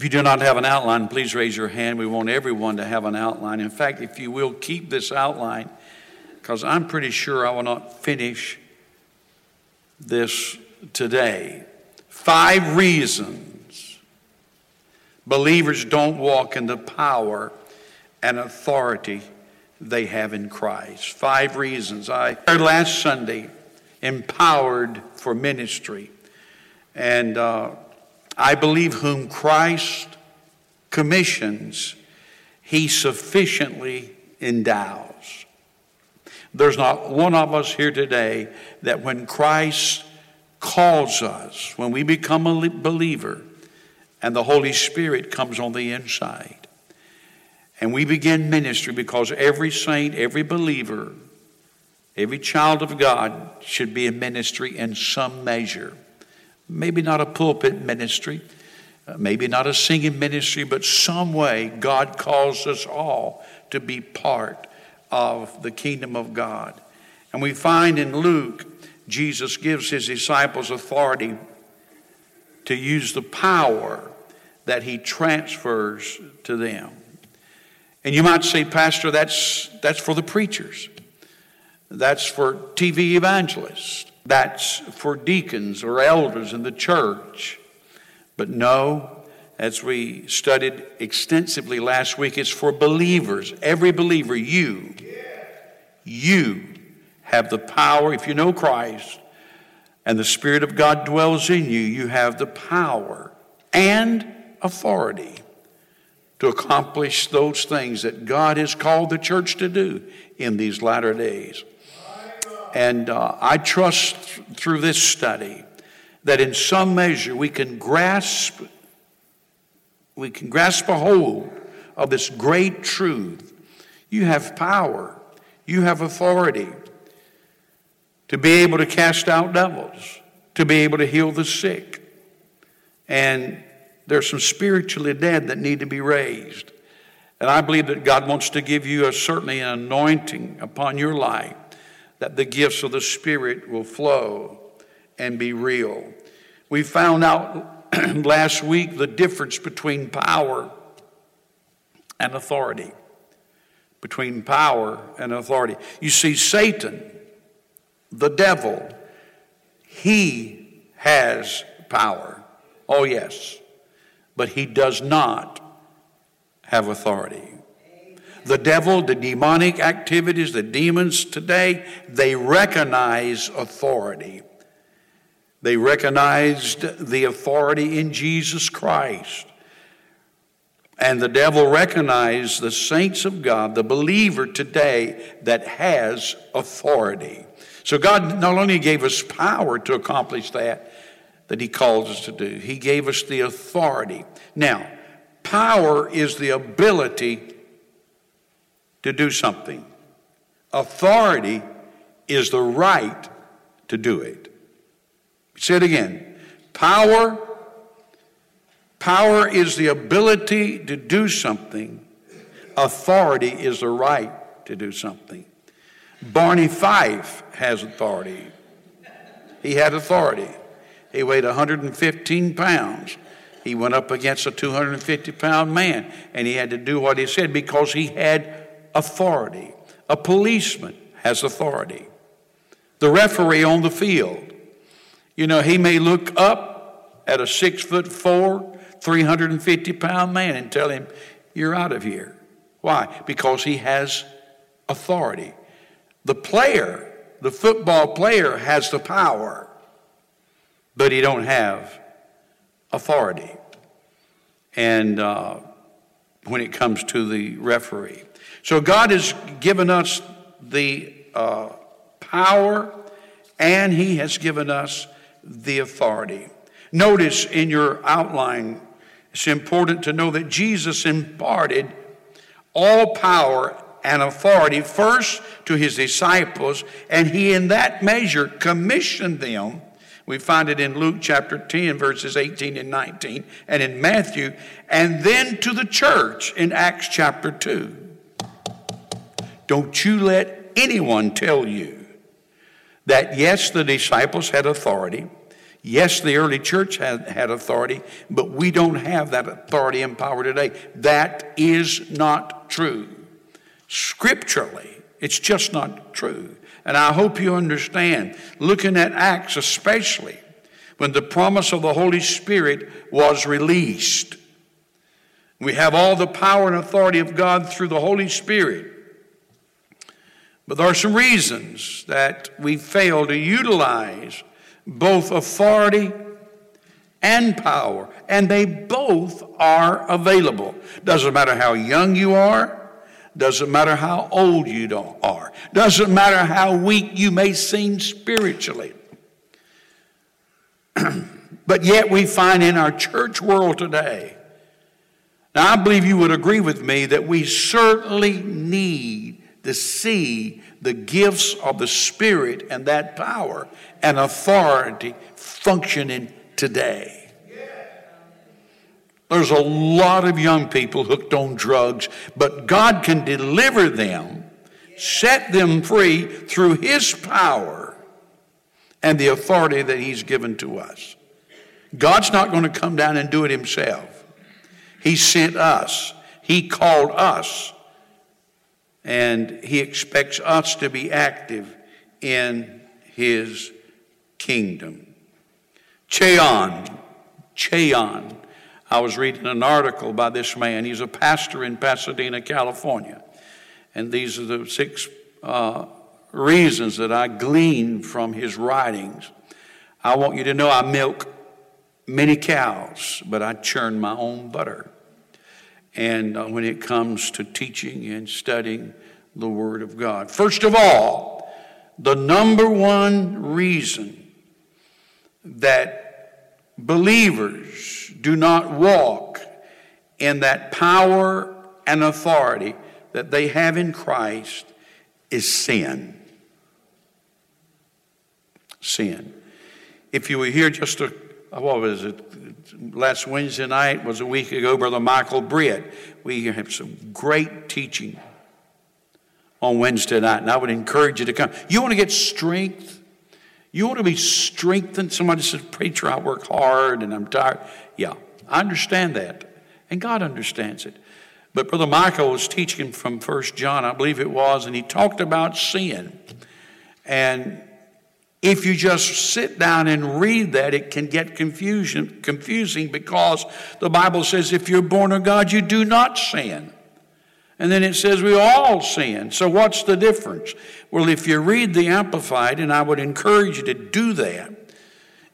If you do not have an outline, please raise your hand. We want everyone to have an outline. In fact, if you will keep this outline, because I'm pretty sure I will not finish this today. Five reasons believers don't walk in the power and authority they have in Christ. Five reasons. I heard last Sunday, empowered for ministry. And uh, I believe whom Christ commissions, he sufficiently endows. There's not one of us here today that when Christ calls us, when we become a believer, and the Holy Spirit comes on the inside, and we begin ministry because every saint, every believer, every child of God should be in ministry in some measure. Maybe not a pulpit ministry, uh, maybe not a singing ministry, but some way God calls us all to be part of the kingdom of God. And we find in Luke, Jesus gives his disciples authority to use the power that he transfers to them. And you might say, Pastor, that's, that's for the preachers. That's for TV evangelists. That's for deacons or elders in the church. But no, as we studied extensively last week, it's for believers. Every believer, you, you have the power, if you know Christ and the Spirit of God dwells in you, you have the power and authority to accomplish those things that God has called the church to do in these latter days. And uh, I trust through this study that in some measure we can grasp we can grasp a hold of this great truth. You have power, you have authority to be able to cast out devils, to be able to heal the sick. And there's some spiritually dead that need to be raised. And I believe that God wants to give you a certainly an anointing upon your life that the gifts of the Spirit will flow and be real. We found out last week the difference between power and authority. Between power and authority. You see, Satan, the devil, he has power. Oh, yes. But he does not have authority. The devil, the demonic activities, the demons today, they recognize authority. They recognized the authority in Jesus Christ. And the devil recognized the saints of God, the believer today that has authority. So God not only gave us power to accomplish that, that He calls us to do, He gave us the authority. Now, power is the ability to do something. Authority is the right to do it. Say it again. Power, power is the ability to do something. Authority is the right to do something. Barney Fife has authority. He had authority. He weighed 115 pounds. He went up against a 250 pound man, and he had to do what he said because he had authority. A policeman has authority. The referee on the field, you know, he may look up at a six foot four, 350 pound man and tell him, You're out of here. Why? Because he has authority. The player, the football player, has the power, but he don't have authority. And uh, when it comes to the referee, so God has given us the uh, power and He has given us the authority. Notice in your outline, it's important to know that Jesus imparted all power and authority first to his disciples, and he in that measure commissioned them. We find it in Luke chapter 10, verses 18 and 19, and in Matthew, and then to the church in Acts chapter 2. Don't you let anyone tell you that, yes, the disciples had authority. Yes, the early church had, had authority, but we don't have that authority and power today. That is not true. Scripturally, it's just not true. And I hope you understand, looking at Acts especially, when the promise of the Holy Spirit was released. We have all the power and authority of God through the Holy Spirit. But there are some reasons that we fail to utilize both authority and power, and they both are available. Doesn't matter how young you are, doesn't matter how old you are, doesn't matter how weak you may seem spiritually. but yet we find in our church world today, now I believe you would agree with me that we certainly need to see the gifts of the Spirit and that power and authority functioning today. There's a lot of young people hooked on drugs, but God can deliver them, set them free through His power and the authority that He's given to us. God's not going to come down and do it Himself. He sent us, He called us, and He expects us to be active in His kingdom. Cheon, Cheon. I was reading an article by this man. He's a pastor in Pasadena, California. And these are the six uh, reasons that I glean from his writings. I want you to know I milk many cows, but I churn my own butter. And uh, when it comes to teaching and studying the Word of God, first of all, the number one reason that believers do not walk in that power and authority that they have in Christ is sin. Sin. If you were here just a, what was it, last Wednesday night was a week ago, Brother Michael Britt. We have some great teaching on Wednesday night, and I would encourage you to come. You want to get strength? You want to be strengthened? Somebody says, Preacher, I work hard and I'm tired. Yeah, I understand that. And God understands it. But Brother Michael was teaching from First John, I believe it was, and he talked about sin. And if you just sit down and read that, it can get confusion, confusing because the Bible says if you're born of God, you do not sin. And then it says we all sin. So what's the difference? Well, if you read the Amplified, and I would encourage you to do that,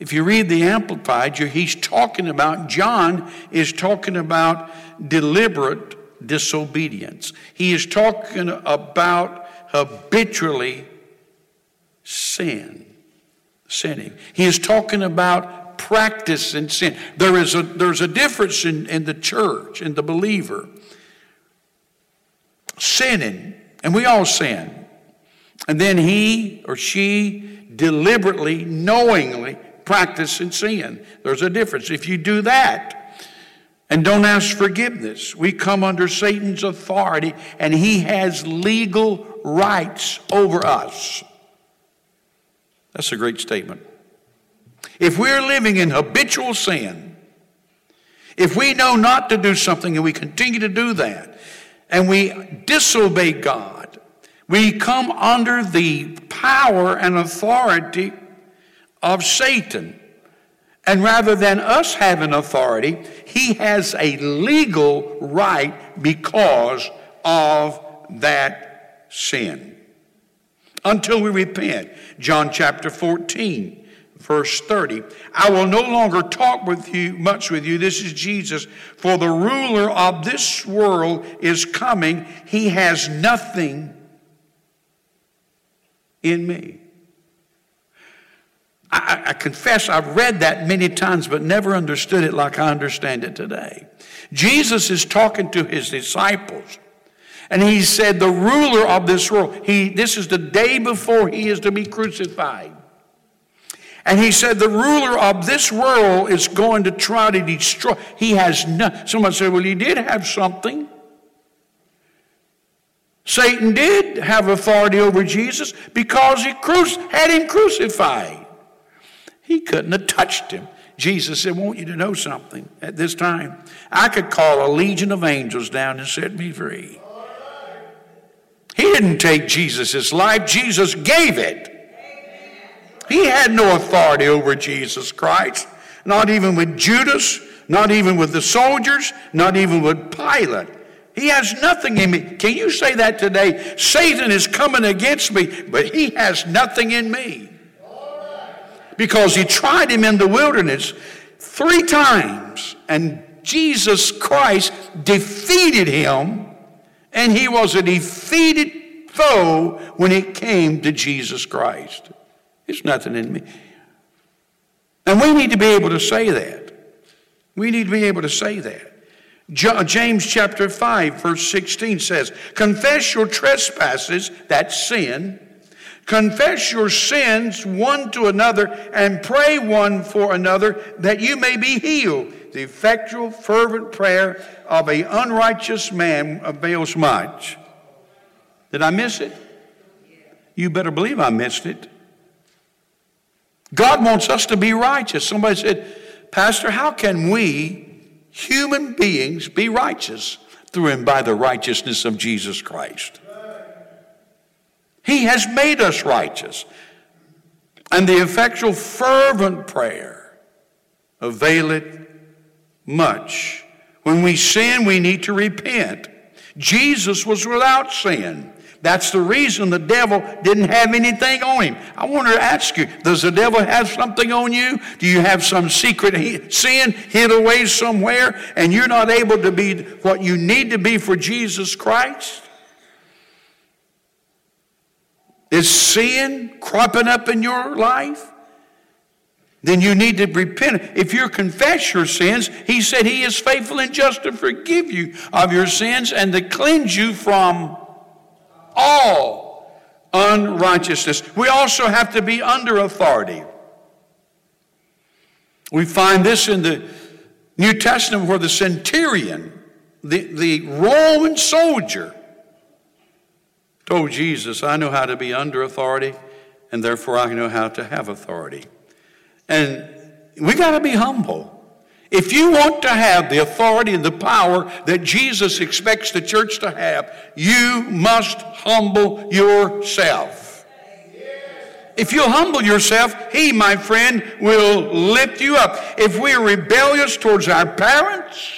if you read the Amplified, he's talking about, John is talking about deliberate disobedience. He is talking about habitually sin, sinning. He is talking about practice and sin. There is a, there's a difference in, in the church, in the believer sinning, and we all sin. And then he or she deliberately, knowingly practice and sin. There's a difference. If you do that and don't ask forgiveness, we come under Satan's authority and he has legal rights over us. That's a great statement. If we're living in habitual sin, if we know not to do something and we continue to do that, and we disobey God, we come under the power and authority of Satan. And rather than us having authority, he has a legal right because of that sin. Until we repent. John chapter 14 verse 30. I will no longer talk with you much with you. This is Jesus. For the ruler of this world is coming. He has nothing in me. I, I, confess I've read that many times, but never understood it like I understand it today. Jesus is talking to his disciples. And he said, the ruler of this world, he, this is the day before he is to be crucified. And he said, The ruler of this world is going to try to destroy. He has no. Someone said, Well, he did have something. Satan did have authority over Jesus because he cru- had him crucified. He couldn't have touched him. Jesus said, I want you to know something at this time. I could call a legion of angels down and set me free. He didn't take Jesus' life, Jesus gave it. He had no authority over Jesus Christ, not even with Judas, not even with the soldiers, not even with Pilate. He has nothing in me. Can you say that today? Satan is coming against me, but he has nothing in me. Because he tried him in the wilderness three times, and Jesus Christ defeated him, and he was a defeated foe when it came to Jesus Christ. It's nothing in me. And we need to be able to say that. We need to be able to say that. James chapter 5, verse 16 says, Confess your trespasses, that's sin. Confess your sins one to another and pray one for another that you may be healed. The effectual, fervent prayer of an unrighteous man avails much. Did I miss it? You better believe I missed it. God wants us to be righteous. Somebody said, Pastor, how can we human beings be righteous through and by the righteousness of Jesus Christ. He has made us righteous. And the effectual, fervent prayer availeth much. When we sin, we need to repent. Jesus was without sin. That's the reason the devil didn't have anything on him. I want to ask you Does the devil have something on you? Do you have some secret sin hid away somewhere and you're not able to be what you need to be for Jesus Christ? Is sin cropping up in your life? Then you need to repent. If you confess your sins, he said he is faithful and just to forgive you of your sins and to cleanse you from all unrighteousness. We also have to be under authority. We find this in the New Testament where the centurion, the, the Roman soldier, told Jesus, I know how to be under authority, and therefore I know how to have authority. And we got to be humble. If you want to have the authority and the power that Jesus expects the church to have, you must humble yourself. If you humble yourself, He, my friend, will lift you up. If we're rebellious towards our parents,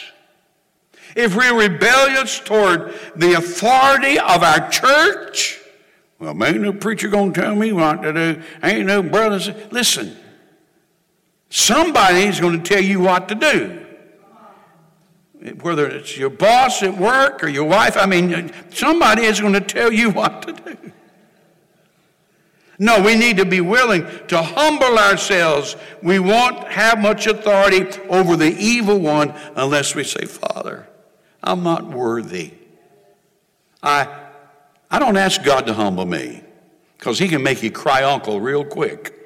if we're rebellious toward the authority of our church, well, ain't no preacher to tell me what to do. Ain't no brothers. Listen, Somebody's going to tell you what to do. Whether it's your boss at work or your wife, I mean, somebody is going to tell you what to do. No, we need to be willing to humble ourselves. We won't have much authority over the evil one unless we say, Father, I'm not worthy. I, I don't ask God to humble me because He can make you cry uncle real quick.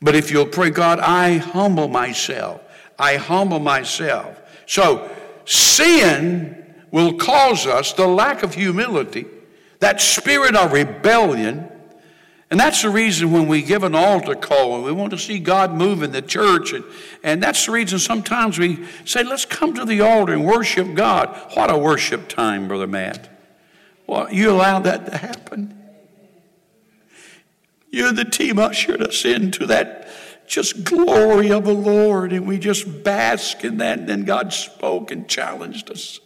But if you'll pray, God, I humble myself. I humble myself. So sin will cause us the lack of humility, that spirit of rebellion. And that's the reason when we give an altar call and we want to see God move in the church. And, and that's the reason sometimes we say, let's come to the altar and worship God. What a worship time, Brother Matt. Well, you allow that to happen. You and the team ushered us into that just glory of the Lord, and we just bask in that. And then God spoke and challenged us.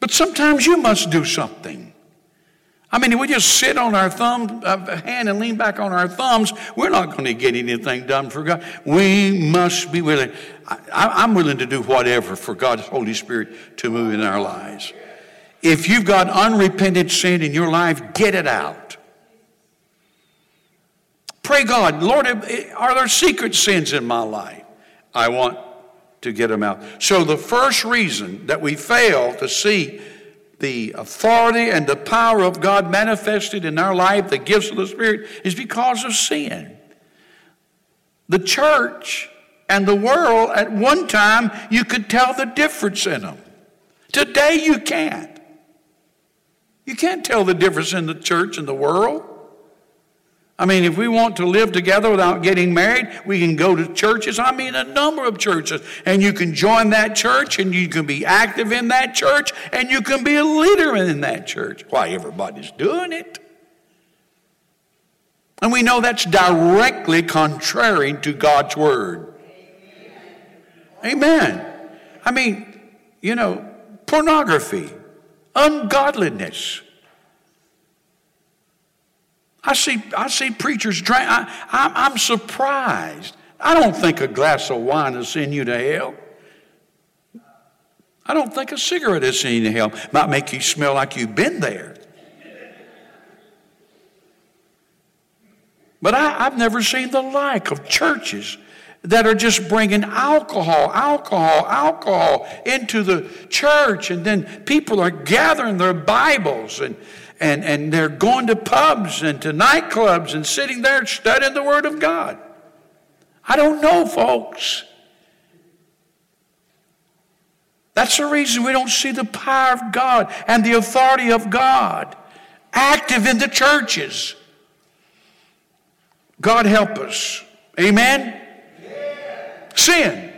But sometimes you must do something. I mean, if we just sit on our thumb uh, hand and lean back on our thumbs, we're not going to get anything done for God. We must be willing. I, am willing to do whatever for God's Holy Spirit to move in our lives. If you've got unrepented sin in your life, get it out. Pray God, Lord, are there secret sins in my life? I want to get them out. So, the first reason that we fail to see the authority and the power of God manifested in our life, the gifts of the Spirit, is because of sin. The church and the world, at one time, you could tell the difference in them. Today, you can't. You can't tell the difference in the church and the world. I mean, if we want to live together without getting married, we can go to churches. I mean, a number of churches. And you can join that church and you can be active in that church and you can be a leader in that church. Why, everybody's doing it. And we know that's directly contrary to God's word. Amen. I mean, you know, pornography, ungodliness I see, I see preachers drink. I, I, I'm surprised. I don't think a glass of wine will send you to hell. I don't think a cigarette is send you to hell. Might make you smell like you've been there. But I, have never seen the like of churches that are just bringing alcohol, alcohol, alcohol into the church, and then people are gathering their Bibles and and, and they're going to pubs and to nightclubs and sitting there studying the Word of God. I don't know, folks. That's the reason we don't see the power of God and the authority of God active in the churches. God help us. Amen? Yeah. Sin.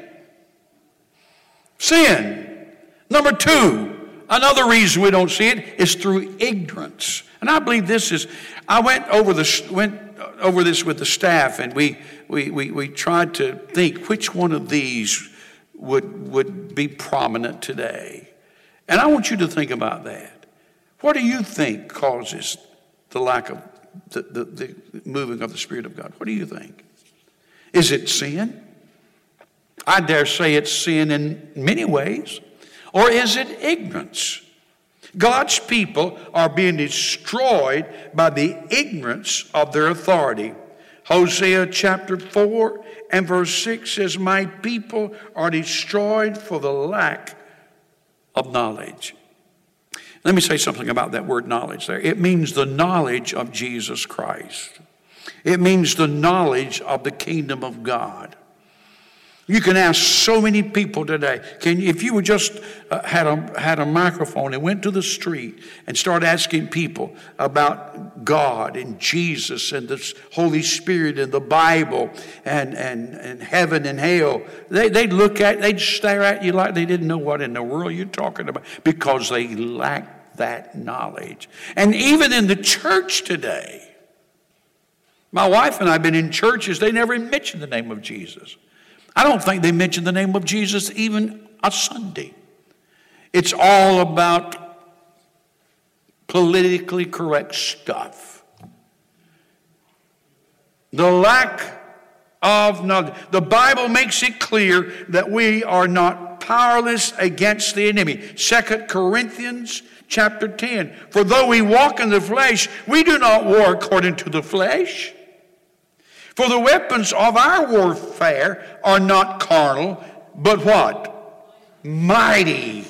Sin. Number two, Another reason we don't see it is through ignorance. And I believe this is, I went over, the, went over this with the staff and we, we, we, we tried to think which one of these would, would be prominent today. And I want you to think about that. What do you think causes the lack of the, the, the moving of the Spirit of God? What do you think? Is it sin? I dare say it's sin in many ways. Or is it ignorance? God's people are being destroyed by the ignorance of their authority. Hosea chapter 4 and verse 6 says, My people are destroyed for the lack of knowledge. Let me say something about that word knowledge there. It means the knowledge of Jesus Christ, it means the knowledge of the kingdom of God. You can ask so many people today. Can if you would just uh, had a had a microphone and went to the street and started asking people about God and Jesus and the Holy Spirit and the Bible and and, and heaven and hell, they, they'd look at they'd stare at you like they didn't know what in the world you're talking about because they lack that knowledge. And even in the church today, my wife and I have been in churches they never mention the name of Jesus. I don't think they mention the name of Jesus even a Sunday. It's all about politically correct stuff. The lack of knowledge. The Bible makes it clear that we are not powerless against the enemy. Second Corinthians chapter 10. For though we walk in the flesh, we do not war according to the flesh. For the weapons of our warfare are not carnal, but what? Mighty.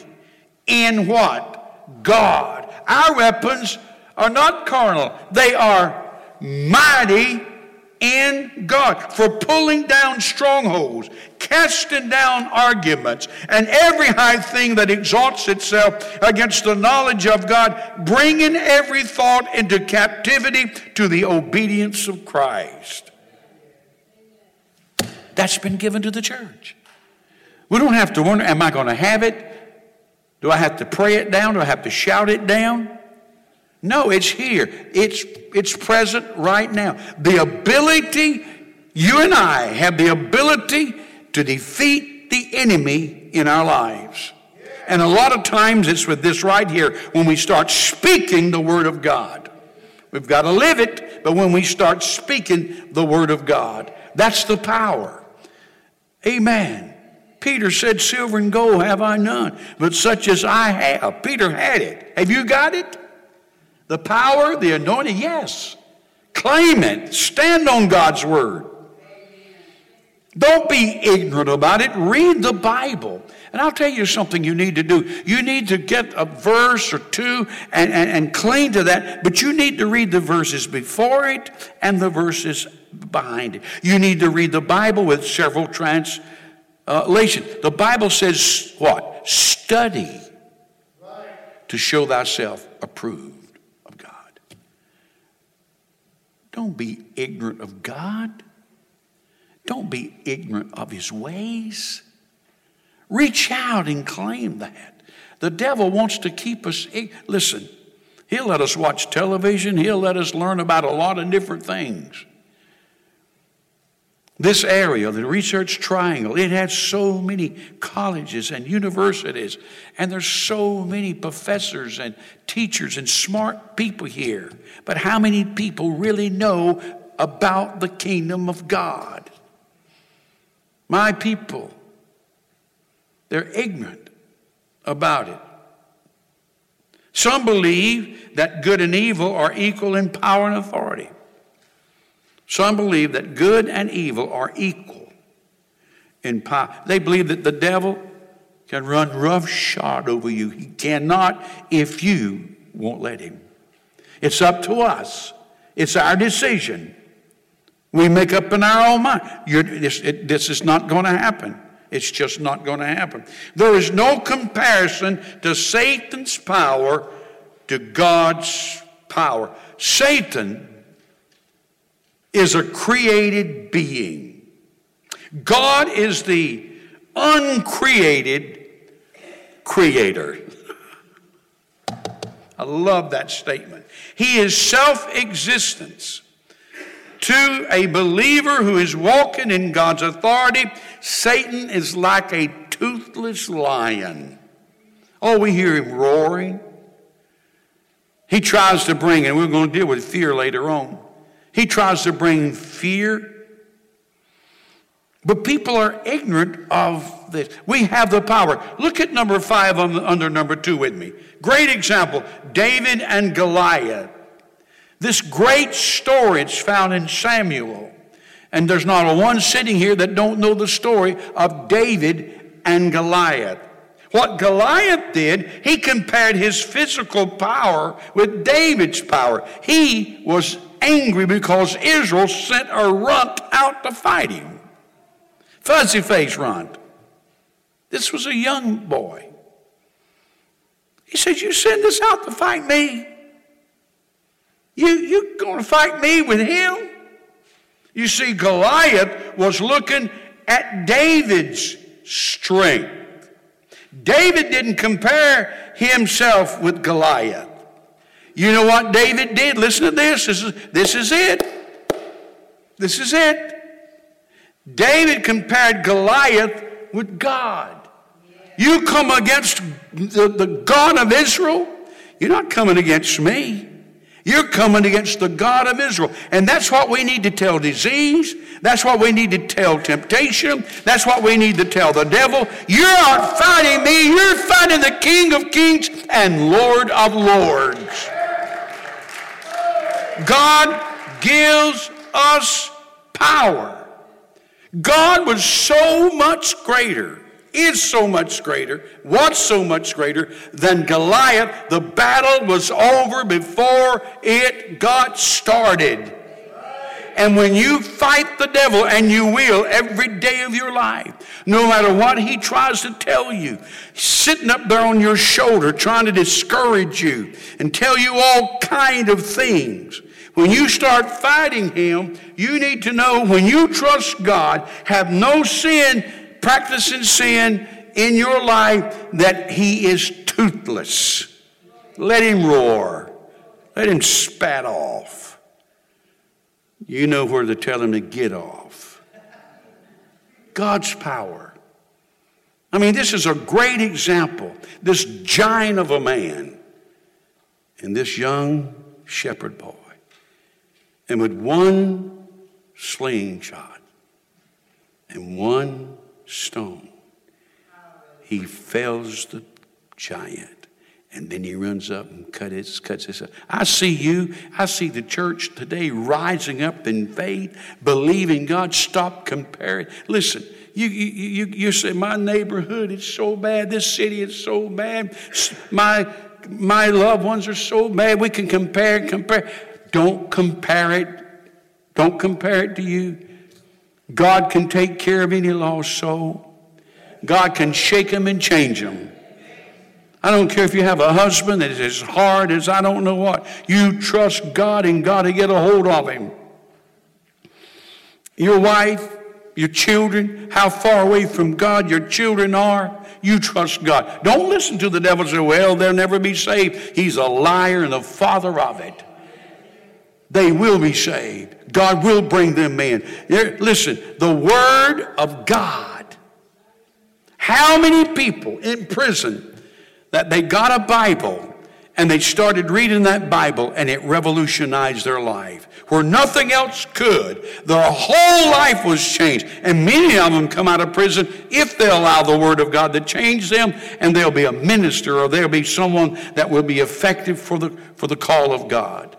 In what? God. Our weapons are not carnal, they are mighty in God for pulling down strongholds, casting down arguments, and every high thing that exalts itself against the knowledge of God, bringing every thought into captivity to the obedience of Christ. That's been given to the church. We don't have to wonder, am I going to have it? Do I have to pray it down? Do I have to shout it down? No, it's here. It's, it's present right now. The ability, you and I have the ability to defeat the enemy in our lives. And a lot of times it's with this right here when we start speaking the Word of God. We've got to live it, but when we start speaking the Word of God, that's the power. Amen. Peter said, Silver and gold have I none, but such as I have. Peter had it. Have you got it? The power, the anointing? Yes. Claim it. Stand on God's word. Don't be ignorant about it. Read the Bible. And I'll tell you something you need to do. You need to get a verse or two and, and, and cling to that, but you need to read the verses before it and the verses behind it. You need to read the Bible with several translations. The Bible says what? Study to show thyself approved of God. Don't be ignorant of God. Don't be ignorant of his ways. Reach out and claim that. The devil wants to keep us. Listen, he'll let us watch television, he'll let us learn about a lot of different things. This area, the Research Triangle, it has so many colleges and universities, and there's so many professors and teachers and smart people here. But how many people really know about the kingdom of God? My people, they're ignorant about it. Some believe that good and evil are equal in power and authority. Some believe that good and evil are equal in power. They believe that the devil can run roughshod over you. He cannot if you won't let him. It's up to us. It's our decision. We make up in our own mind. This, it, this is not going to happen. It's just not going to happen. There is no comparison to Satan's power to God's power. Satan is a created being. God is the uncreated creator. I love that statement. He is self existence. To a believer who is walking in God's authority, Satan is like a toothless lion. Oh, we hear him roaring. He tries to bring, and we're going to deal with fear later on. He tries to bring fear. But people are ignorant of this. We have the power. Look at number five under number two with me. Great example David and Goliath. This great story, it's found in Samuel. And there's not a one sitting here that don't know the story of David and Goliath. What Goliath did, he compared his physical power with David's power. He was angry because Israel sent a runt out to fight him. Fuzzy face runt. This was a young boy. He said, You send this out to fight me? You, you going to fight me with him? You see, Goliath was looking at David's strength. David didn't compare himself with Goliath. You know what David did? Listen to this. This is, this is it. This is it. David compared Goliath with God. You come against the, the God of Israel, you're not coming against me. You're coming against the God of Israel. And that's what we need to tell disease. That's what we need to tell temptation. That's what we need to tell the devil. You're not fighting me. You're fighting the King of kings and Lord of lords. God gives us power. God was so much greater, is so much greater, was so much greater than Goliath. The battle was over before it got started. And when you fight the devil, and you will every day of your life, no matter what he tries to tell you, sitting up there on your shoulder trying to discourage you and tell you all kind of things, when you start fighting him, you need to know when you trust God, have no sin, practicing sin in your life, that he is toothless. Let him roar. Let him spat off. You know where to tell him to get off. God's power. I mean, this is a great example. This giant of a man and this young shepherd boy. And with one slingshot and one stone, he fells the giant. And then he runs up and cut his, cuts his. I see you. I see the church today rising up in faith, believing God. Stop comparing. Listen, you, you, you, you say, My neighborhood is so bad. This city is so bad. My, my loved ones are so bad. We can compare, compare. Don't compare it. Don't compare it to you. God can take care of any lost soul. God can shake them and change them. I don't care if you have a husband that is as hard as I don't know what. You trust God and God to get a hold of him. your wife, your children, how far away from God your children are, you trust God. Don't listen to the devil say, well, they'll never be saved. He's a liar and the father of it. They will be saved. God will bring them in. Listen, the Word of God. How many people in prison that they got a Bible and they started reading that Bible and it revolutionized their life where nothing else could. Their whole life was changed. And many of them come out of prison if they allow the Word of God to change them and they'll be a minister or they'll be someone that will be effective for the, for the call of God.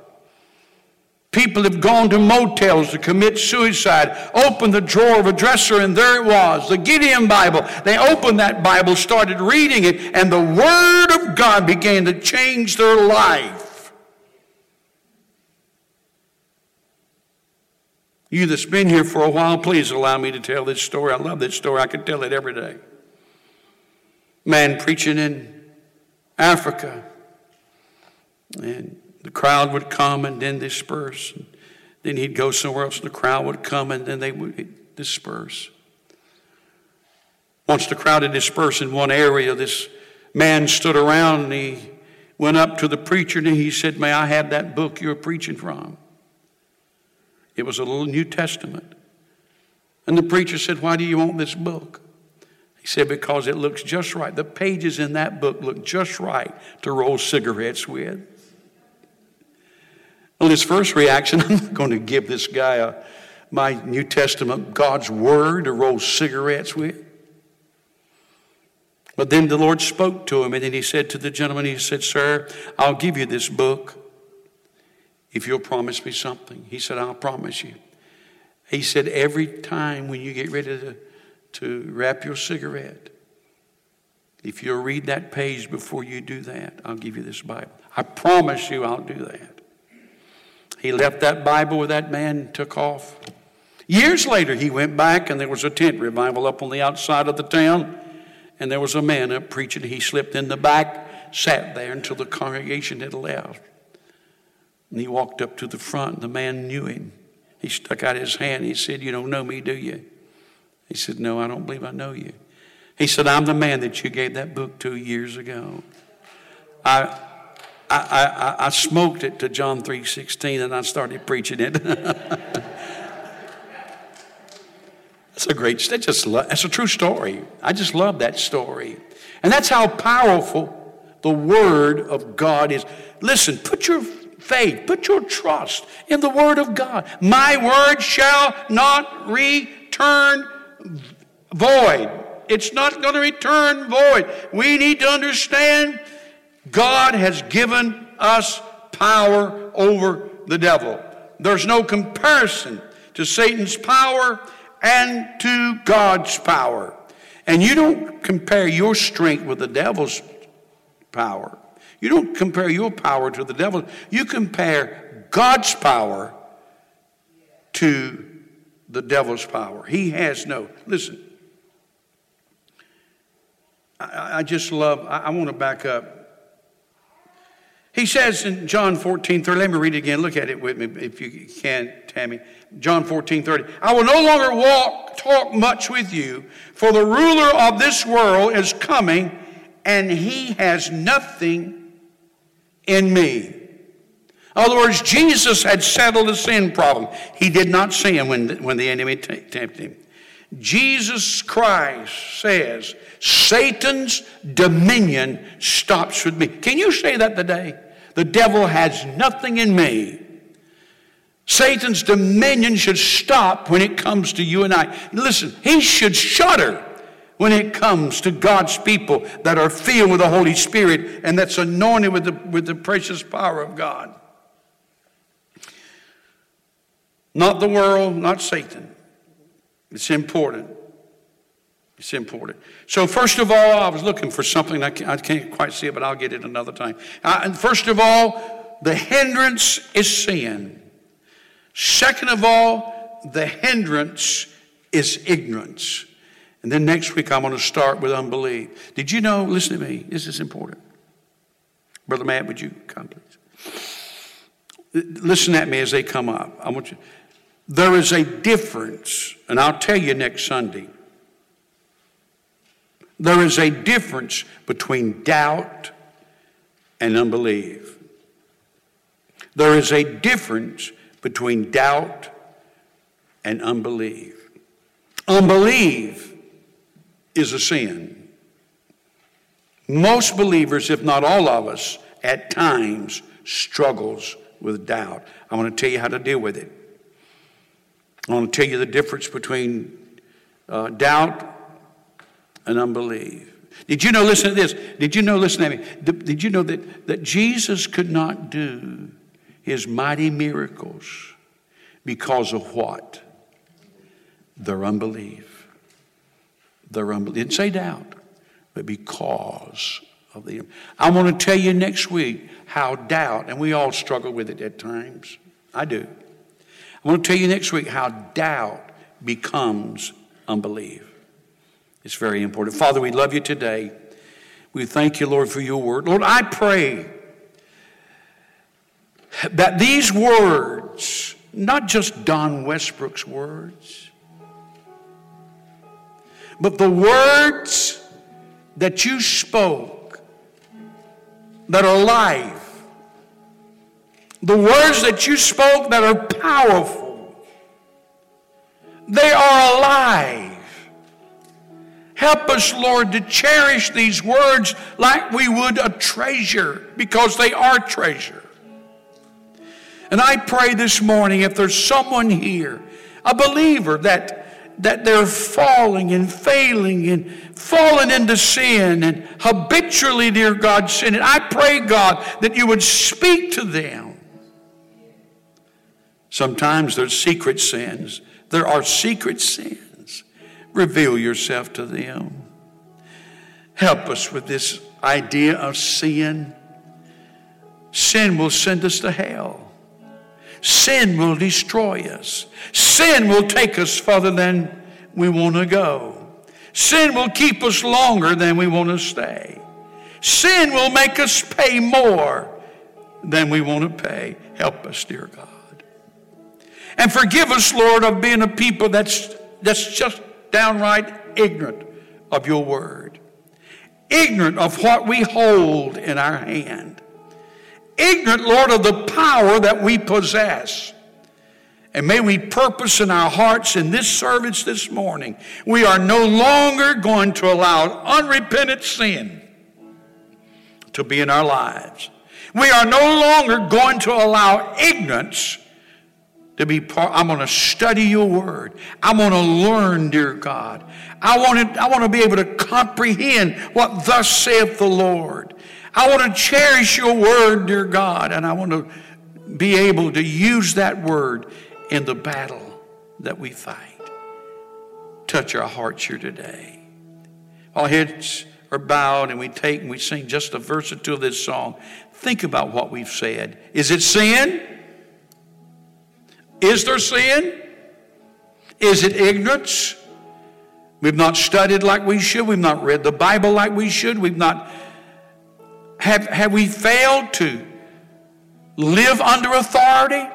People have gone to motels to commit suicide, opened the drawer of a dresser, and there it was the Gideon Bible. They opened that Bible, started reading it, and the Word of God began to change their life. You that's been here for a while, please allow me to tell this story. I love this story. I could tell it every day. Man preaching in Africa. And the crowd would come and then disperse. Then he'd go somewhere else, the crowd would come and then they would disperse. Once the crowd had dispersed in one area, this man stood around and he went up to the preacher and he said, May I have that book you're preaching from? It was a little New Testament. And the preacher said, Why do you want this book? He said, Because it looks just right. The pages in that book look just right to roll cigarettes with. Well, his first reaction, I'm not going to give this guy a, my New Testament, God's Word, to roll cigarettes with. But then the Lord spoke to him, and then he said to the gentleman, He said, Sir, I'll give you this book if you'll promise me something. He said, I'll promise you. He said, Every time when you get ready to, to wrap your cigarette, if you'll read that page before you do that, I'll give you this Bible. I promise you I'll do that. He left that Bible with that man and took off. Years later, he went back, and there was a tent revival up on the outside of the town, and there was a man up preaching. He slipped in the back, sat there until the congregation had left. And he walked up to the front, and the man knew him. He stuck out his hand. He said, You don't know me, do you? He said, No, I don't believe I know you. He said, I'm the man that you gave that book to years ago. I, I, I, I smoked it to John 3.16 and I started preaching it. that's a great, that just, that's a true story. I just love that story. And that's how powerful the Word of God is. Listen, put your faith, put your trust in the Word of God. My Word shall not return void. It's not going to return void. We need to understand God has given us power over the devil. There's no comparison to Satan's power and to God's power. And you don't compare your strength with the devil's power. You don't compare your power to the devil. You compare God's power to the devil's power. He has no. Listen, I, I just love, I, I want to back up he says in John 14, 30, let me read it again. Look at it with me if you can, Tammy. John 14, 30. I will no longer walk, talk much with you, for the ruler of this world is coming, and he has nothing in me. In other words, Jesus had settled the sin problem. He did not sin when, when the enemy t- tempted him. Jesus Christ says, Satan's dominion stops with me. Can you say that today? The devil has nothing in me. Satan's dominion should stop when it comes to you and I. Listen, he should shudder when it comes to God's people that are filled with the Holy Spirit and that's anointed with the, with the precious power of God. Not the world, not Satan. It's important. It's important. So, first of all, I was looking for something. I can't, I can't quite see it, but I'll get it another time. And first of all, the hindrance is sin. Second of all, the hindrance is ignorance. And then next week, I'm going to start with unbelief. Did you know? Listen to me. This is important. Brother Matt, would you come, please? Listen at me as they come up. I want you. There is a difference, and I'll tell you next Sunday. There is a difference between doubt and unbelief. There is a difference between doubt and unbelief. Unbelief is a sin. Most believers, if not all of us, at times struggles with doubt. I want to tell you how to deal with it. I want to tell you the difference between uh, doubt and unbelief. Did you know, listen to this, did you know, listen to me, did you know that, that Jesus could not do his mighty miracles because of what? Their unbelief. Their unbelief. Didn't say doubt, but because of the. I want to tell you next week how doubt, and we all struggle with it at times. I do. I want to tell you next week how doubt becomes unbelief. It's very important. Father, we love you today. We thank you, Lord, for your word. Lord, I pray that these words, not just Don Westbrook's words, but the words that you spoke that are life, the words that you spoke that are powerful, they are alive. Help us, Lord, to cherish these words like we would a treasure because they are treasure. And I pray this morning if there's someone here, a believer, that that they're falling and failing and falling into sin and habitually, dear God, sinning. I pray, God, that you would speak to them. Sometimes there's secret sins. There are secret sins. Reveal yourself to them. Help us with this idea of sin. Sin will send us to hell. Sin will destroy us. Sin will take us further than we want to go. Sin will keep us longer than we want to stay. Sin will make us pay more than we want to pay. Help us, dear God. And forgive us, Lord, of being a people that's, that's just downright ignorant of your word, ignorant of what we hold in our hand ignorant, Lord, of the power that we possess. And may we purpose in our hearts in this service this morning, we are no longer going to allow unrepentant sin to be in our lives. We are no longer going to allow ignorance to be part. I'm going to study your word. I'm going to learn, dear God. I want to, I want to be able to comprehend what thus saith the Lord. I want to cherish your word, dear God, and I want to be able to use that word in the battle that we fight. Touch our hearts here today. Our heads are bowed and we take and we sing just a verse or two of this song. Think about what we've said. Is it sin? Is there sin? Is it ignorance? We've not studied like we should. We've not read the Bible like we should. We've not have, have we failed to live under authority?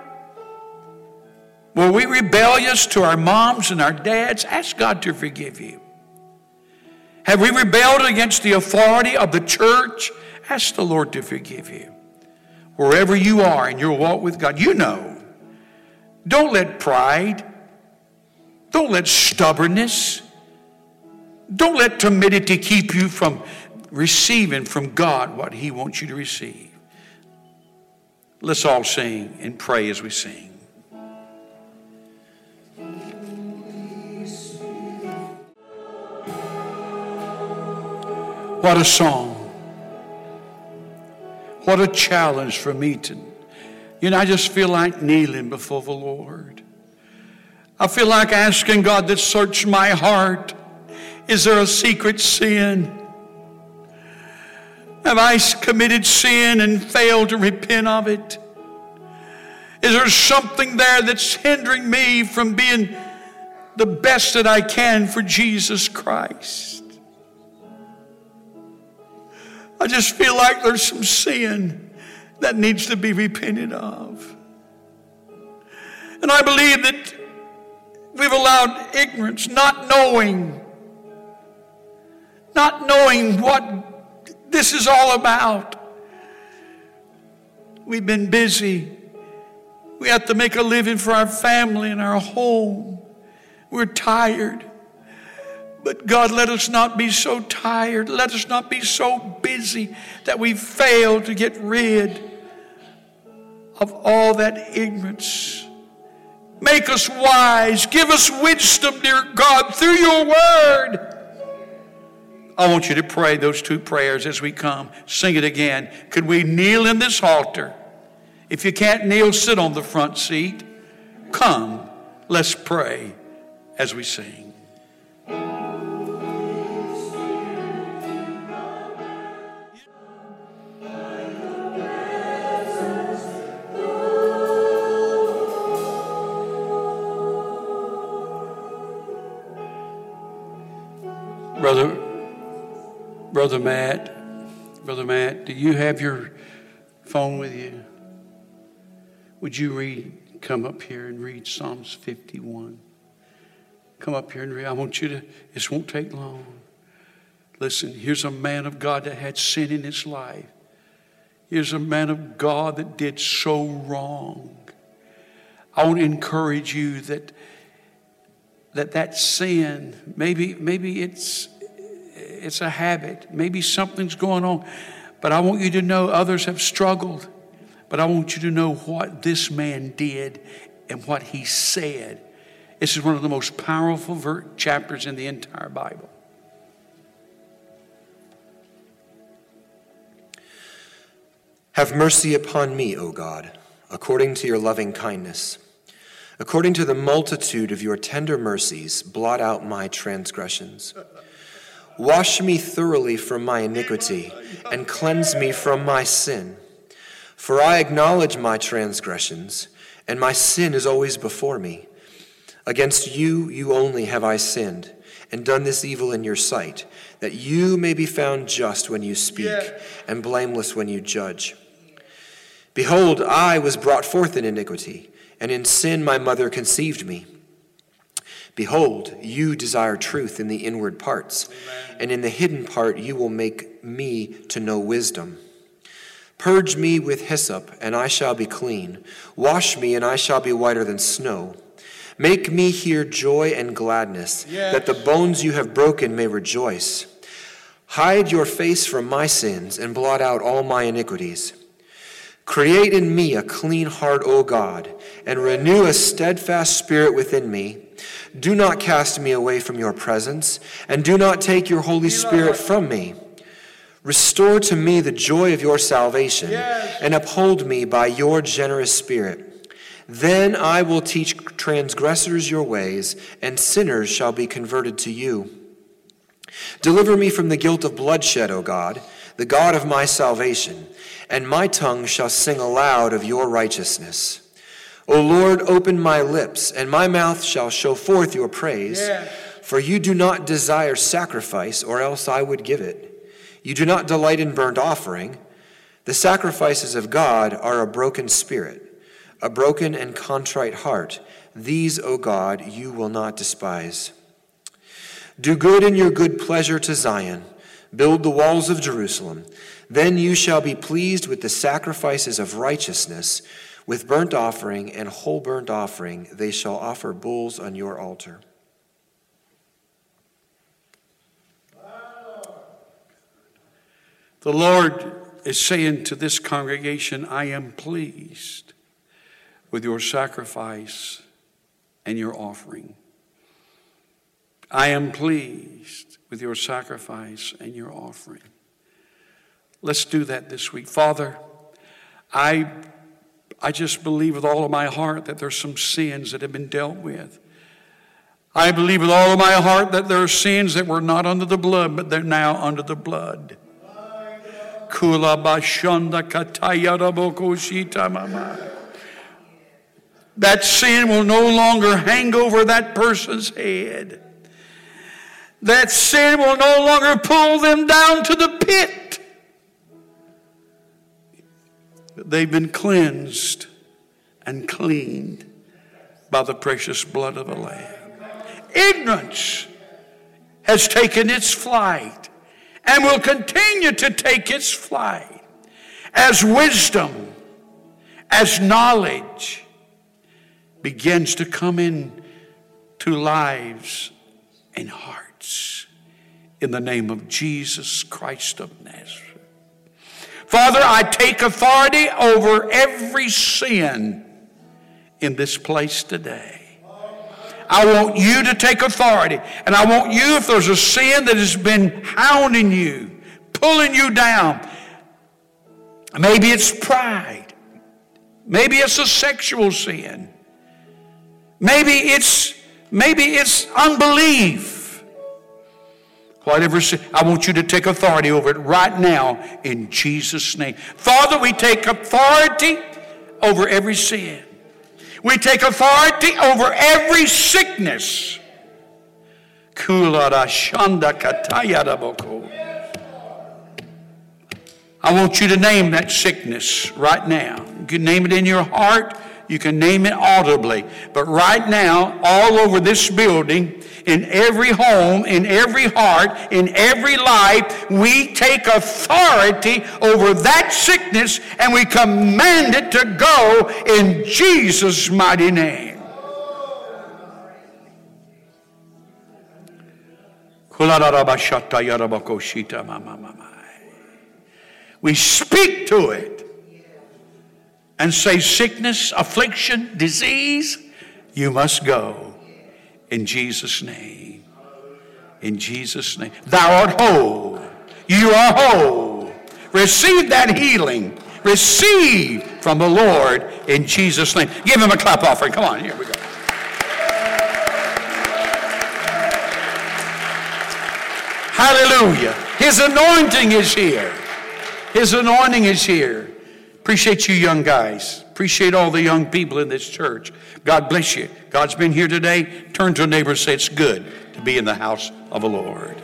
Were we rebellious to our moms and our dads? Ask God to forgive you. Have we rebelled against the authority of the church? Ask the Lord to forgive you. Wherever you are in your walk with God, you know. Don't let pride, don't let stubbornness, don't let timidity keep you from receiving from God what He wants you to receive. Let's all sing and pray as we sing. What a song. What a challenge for me to, you know, I just feel like kneeling before the Lord. I feel like asking God to search my heart. Is there a secret sin? Have I committed sin and failed to repent of it? Is there something there that's hindering me from being the best that I can for Jesus Christ? I just feel like there's some sin that needs to be repented of. And I believe that We've allowed ignorance, not knowing, not knowing what this is all about. We've been busy. We have to make a living for our family and our home. We're tired. But God, let us not be so tired. Let us not be so busy that we fail to get rid of all that ignorance. Make us wise. Give us wisdom, dear God, through your word. I want you to pray those two prayers as we come. Sing it again. Could we kneel in this altar? If you can't kneel, sit on the front seat. Come, let's pray as we sing. Brother Matt, Brother Matt, do you have your phone with you? Would you read, come up here and read Psalms 51? Come up here and read. I want you to, this won't take long. Listen, here's a man of God that had sin in his life. Here's a man of God that did so wrong. I want to encourage you that that that sin maybe maybe it's it's a habit. Maybe something's going on but i want you to know others have struggled. But i want you to know what this man did and what he said. This is one of the most powerful chapters in the entire bible. Have mercy upon me o god according to your loving kindness. According to the multitude of your tender mercies, blot out my transgressions. Wash me thoroughly from my iniquity and cleanse me from my sin. For I acknowledge my transgressions, and my sin is always before me. Against you, you only have I sinned, and done this evil in your sight, that you may be found just when you speak, and blameless when you judge. Behold, I was brought forth in iniquity and in sin my mother conceived me. Behold, you desire truth in the inward parts, and in the hidden part you will make me to know wisdom. Purge me with hyssop, and I shall be clean. Wash me, and I shall be whiter than snow. Make me hear joy and gladness, yes. that the bones you have broken may rejoice. Hide your face from my sins, and blot out all my iniquities. Create in me a clean heart, O God, and renew a steadfast spirit within me. Do not cast me away from your presence, and do not take your Holy Spirit from me. Restore to me the joy of your salvation, and uphold me by your generous spirit. Then I will teach transgressors your ways, and sinners shall be converted to you. Deliver me from the guilt of bloodshed, O God, the God of my salvation and my tongue shall sing aloud of your righteousness. O Lord, open my lips, and my mouth shall show forth your praise. For you do not desire sacrifice, or else I would give it. You do not delight in burnt offering. The sacrifices of God are a broken spirit, a broken and contrite heart. These, O God, you will not despise. Do good in your good pleasure to Zion. Build the walls of Jerusalem. Then you shall be pleased with the sacrifices of righteousness. With burnt offering and whole burnt offering, they shall offer bulls on your altar. The Lord is saying to this congregation, I am pleased with your sacrifice and your offering. I am pleased with your sacrifice and your offering. Let's do that this week. Father, I, I just believe with all of my heart that there's some sins that have been dealt with. I believe with all of my heart that there are sins that were not under the blood, but they're now under the blood. That sin will no longer hang over that person's head. That sin will no longer pull them down to the pit. They've been cleansed and cleaned by the precious blood of the Lamb. ignorance has taken its flight and will continue to take its flight as wisdom, as knowledge begins to come in to lives and hearts in the name of Jesus Christ of Nazareth. Father, I take authority over every sin in this place today. I want you to take authority. And I want you, if there's a sin that has been hounding you, pulling you down, maybe it's pride, maybe it's a sexual sin, maybe it's maybe it's unbelief. Whatever I want you to take authority over it right now in Jesus' name. Father, we take authority over every sin. We take authority over every sickness. I want you to name that sickness right now. You can name it in your heart, you can name it audibly. But right now, all over this building, in every home, in every heart, in every life, we take authority over that sickness and we command it to go in Jesus' mighty name. We speak to it and say, Sickness, affliction, disease, you must go in Jesus' name. In Jesus' name. Thou art whole. You are whole. Receive that healing. Receive from the Lord in Jesus' name. Give him a clap offering. Come on, here we go. Hallelujah. His anointing is here. His anointing is here. Appreciate you, young guys. Appreciate all the young people in this church. God bless you. God's been here today. Turn to a neighbor and say, It's good to be in the house of the Lord.